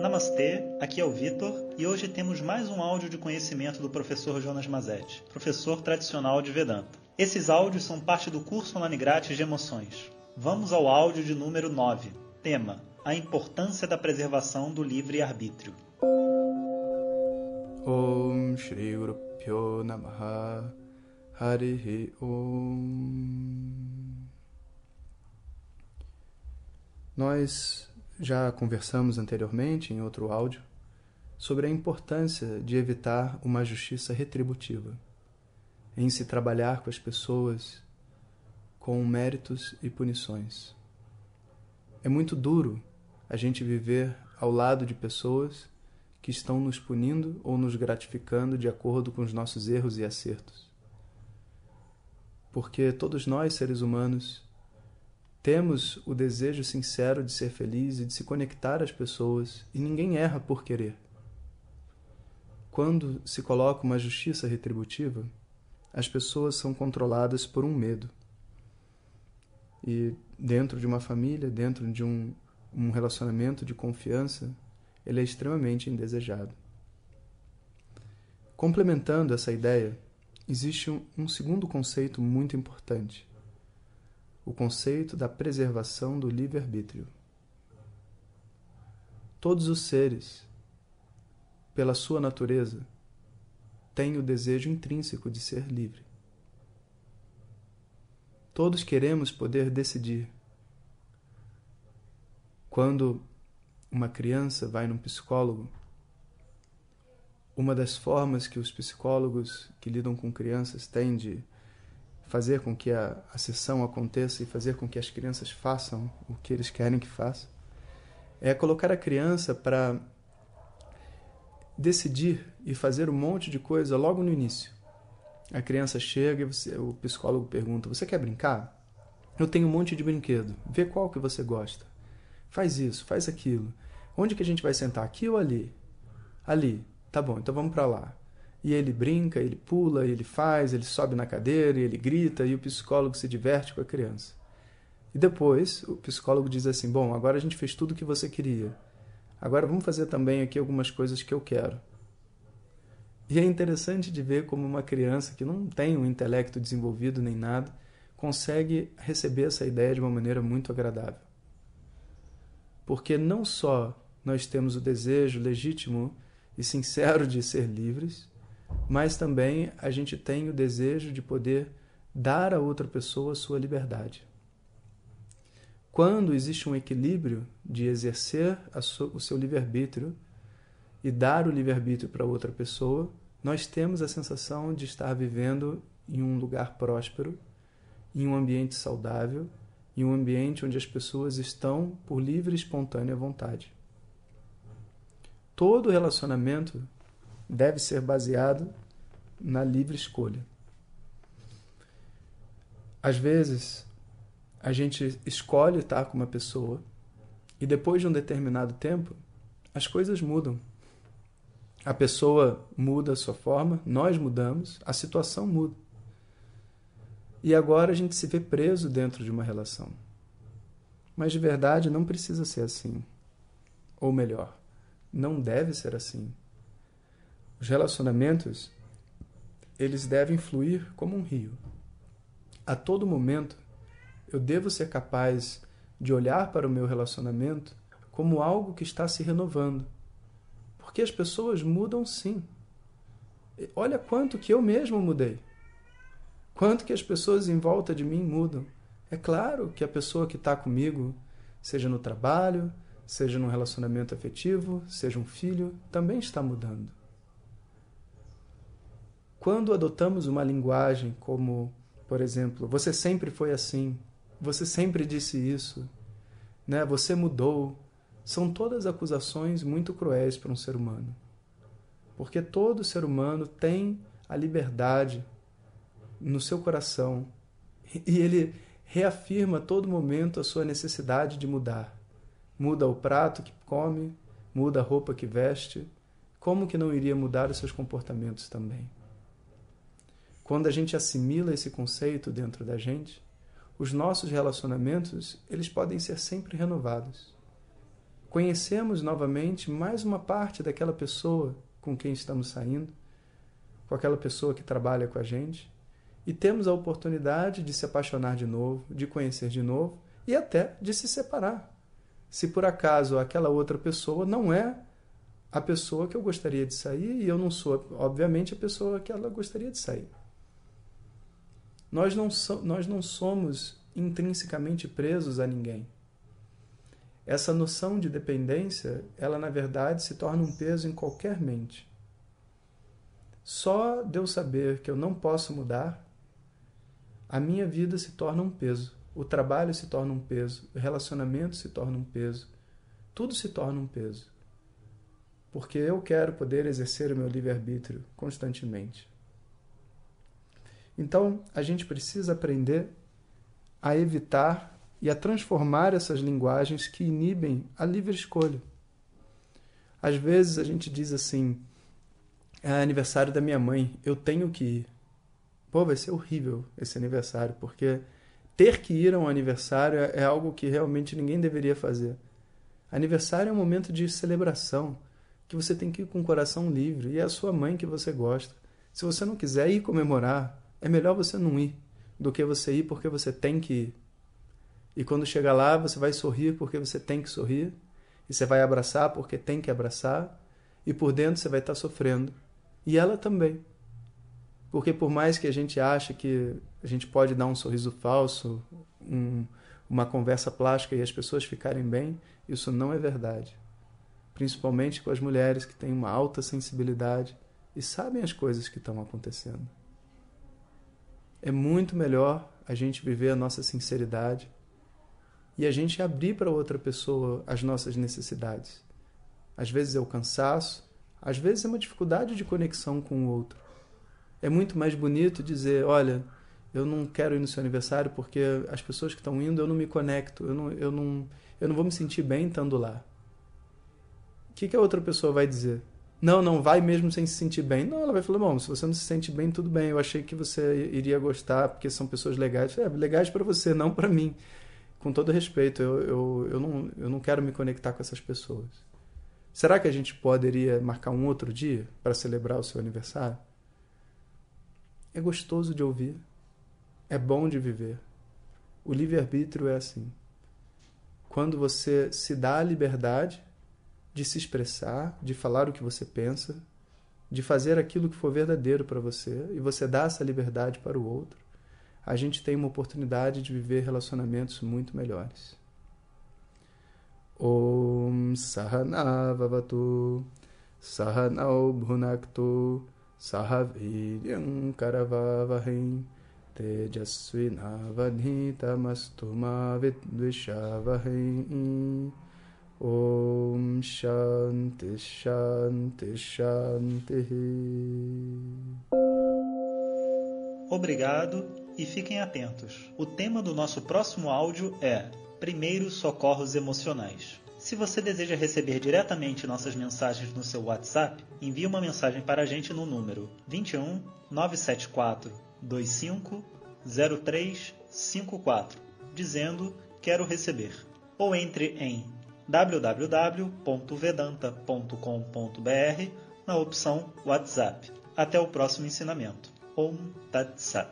Namastê, aqui é o Vitor e hoje temos mais um áudio de conhecimento do professor Jonas Mazetti, professor tradicional de Vedanta. Esses áudios são parte do curso online grátis de emoções. Vamos ao áudio de número 9. Tema: A importância da preservação do livre-arbítrio. Om Shri Guru Pyo Namaha Harihi Om Nós já conversamos anteriormente, em outro áudio, sobre a importância de evitar uma justiça retributiva, em se trabalhar com as pessoas com méritos e punições. É muito duro a gente viver ao lado de pessoas que estão nos punindo ou nos gratificando de acordo com os nossos erros e acertos. Porque todos nós, seres humanos, temos o desejo sincero de ser feliz e de se conectar às pessoas, e ninguém erra por querer. Quando se coloca uma justiça retributiva, as pessoas são controladas por um medo. E dentro de uma família, dentro de um, um relacionamento de confiança, ele é extremamente indesejado. Complementando essa ideia, existe um, um segundo conceito muito importante o conceito da preservação do livre-arbítrio. Todos os seres, pela sua natureza, têm o desejo intrínseco de ser livre. Todos queremos poder decidir. Quando uma criança vai num psicólogo, uma das formas que os psicólogos que lidam com crianças têm de fazer com que a, a sessão aconteça e fazer com que as crianças façam o que eles querem que façam, é colocar a criança para decidir e fazer um monte de coisa logo no início. A criança chega e você, o psicólogo pergunta: Você quer brincar? Eu tenho um monte de brinquedo. Vê qual que você gosta. Faz isso, faz aquilo. Onde que a gente vai sentar? Aqui ou ali? Ali. Tá bom, então vamos para lá. E ele brinca, ele pula, ele faz, ele sobe na cadeira, ele grita e o psicólogo se diverte com a criança. E depois o psicólogo diz assim: Bom, agora a gente fez tudo o que você queria. Agora vamos fazer também aqui algumas coisas que eu quero. E é interessante de ver como uma criança que não tem um intelecto desenvolvido nem nada consegue receber essa ideia de uma maneira muito agradável. Porque não só nós temos o desejo legítimo e sincero de ser livres, mas também a gente tem o desejo de poder dar a outra pessoa a sua liberdade. Quando existe um equilíbrio de exercer o seu livre-arbítrio e dar o livre-arbítrio para outra pessoa, nós temos a sensação de estar vivendo em um lugar próspero, em um ambiente saudável, em um ambiente onde as pessoas estão por livre e espontânea vontade. Todo relacionamento deve ser baseado na livre escolha. Às vezes, a gente escolhe estar com uma pessoa e depois de um determinado tempo, as coisas mudam. A pessoa muda a sua forma, nós mudamos, a situação muda. E agora a gente se vê preso dentro de uma relação. Mas de verdade não precisa ser assim. Ou melhor, não deve ser assim. Os relacionamentos, eles devem fluir como um rio. A todo momento, eu devo ser capaz de olhar para o meu relacionamento como algo que está se renovando. Porque as pessoas mudam sim. Olha quanto que eu mesmo mudei. Quanto que as pessoas em volta de mim mudam. É claro que a pessoa que está comigo, seja no trabalho, seja num relacionamento afetivo, seja um filho, também está mudando. Quando adotamos uma linguagem como, por exemplo, você sempre foi assim, você sempre disse isso, né? Você mudou, são todas acusações muito cruéis para um ser humano. Porque todo ser humano tem a liberdade no seu coração e ele reafirma a todo momento a sua necessidade de mudar. Muda o prato que come, muda a roupa que veste, como que não iria mudar os seus comportamentos também? Quando a gente assimila esse conceito dentro da gente, os nossos relacionamentos, eles podem ser sempre renovados. conhecemos novamente mais uma parte daquela pessoa com quem estamos saindo, com aquela pessoa que trabalha com a gente, e temos a oportunidade de se apaixonar de novo, de conhecer de novo e até de se separar. Se por acaso aquela outra pessoa não é a pessoa que eu gostaria de sair e eu não sou, obviamente, a pessoa que ela gostaria de sair. Nós não, so, nós não somos intrinsecamente presos a ninguém. Essa noção de dependência, ela na verdade se torna um peso em qualquer mente. Só de eu saber que eu não posso mudar, a minha vida se torna um peso. O trabalho se torna um peso, o relacionamento se torna um peso, tudo se torna um peso. Porque eu quero poder exercer o meu livre-arbítrio constantemente. Então, a gente precisa aprender a evitar e a transformar essas linguagens que inibem a livre escolha. Às vezes a gente diz assim: é aniversário da minha mãe, eu tenho que ir. Pô, vai ser horrível esse aniversário, porque ter que ir a um aniversário é algo que realmente ninguém deveria fazer. Aniversário é um momento de celebração, que você tem que ir com o coração livre, e é a sua mãe que você gosta. Se você não quiser ir comemorar, é melhor você não ir do que você ir porque você tem que ir. E quando chegar lá, você vai sorrir porque você tem que sorrir, e você vai abraçar porque tem que abraçar, e por dentro você vai estar sofrendo. E ela também. Porque por mais que a gente ache que a gente pode dar um sorriso falso, um, uma conversa plástica e as pessoas ficarem bem, isso não é verdade. Principalmente com as mulheres que têm uma alta sensibilidade e sabem as coisas que estão acontecendo é muito melhor a gente viver a nossa sinceridade e a gente abrir para outra pessoa as nossas necessidades. Às vezes é o cansaço, às vezes é uma dificuldade de conexão com o outro. É muito mais bonito dizer: olha, eu não quero ir no seu aniversário porque as pessoas que estão indo eu não me conecto, eu não, eu não, eu não vou me sentir bem estando lá. O que, que a outra pessoa vai dizer? Não, não vai mesmo sem se sentir bem. Não, ela vai falar: bom, se você não se sente bem, tudo bem. Eu achei que você iria gostar porque são pessoas legais. É, legais para você, não para mim. Com todo respeito, eu, eu, eu, não, eu não quero me conectar com essas pessoas. Será que a gente poderia marcar um outro dia para celebrar o seu aniversário? É gostoso de ouvir. É bom de viver. O livre-arbítrio é assim. Quando você se dá a liberdade de se expressar, de falar o que você pensa, de fazer aquilo que for verdadeiro para você e você dá essa liberdade para o outro, a gente tem uma oportunidade de viver relacionamentos muito melhores. Om Sahana Vavatu Sahanau Bhunaktu Sahaviryam Karavavahem Tejasvinavadhitamastu Ma Vidvishavahem Om Shanti Shanti Shanti. Obrigado e fiquem atentos. O tema do nosso próximo áudio é Primeiros Socorros Emocionais. Se você deseja receber diretamente nossas mensagens no seu WhatsApp, envie uma mensagem para a gente no número 21 974 25 0354, dizendo quero receber. Ou entre em www.vedanta.com.br na opção WhatsApp. Até o próximo ensinamento. Om Tat Sat.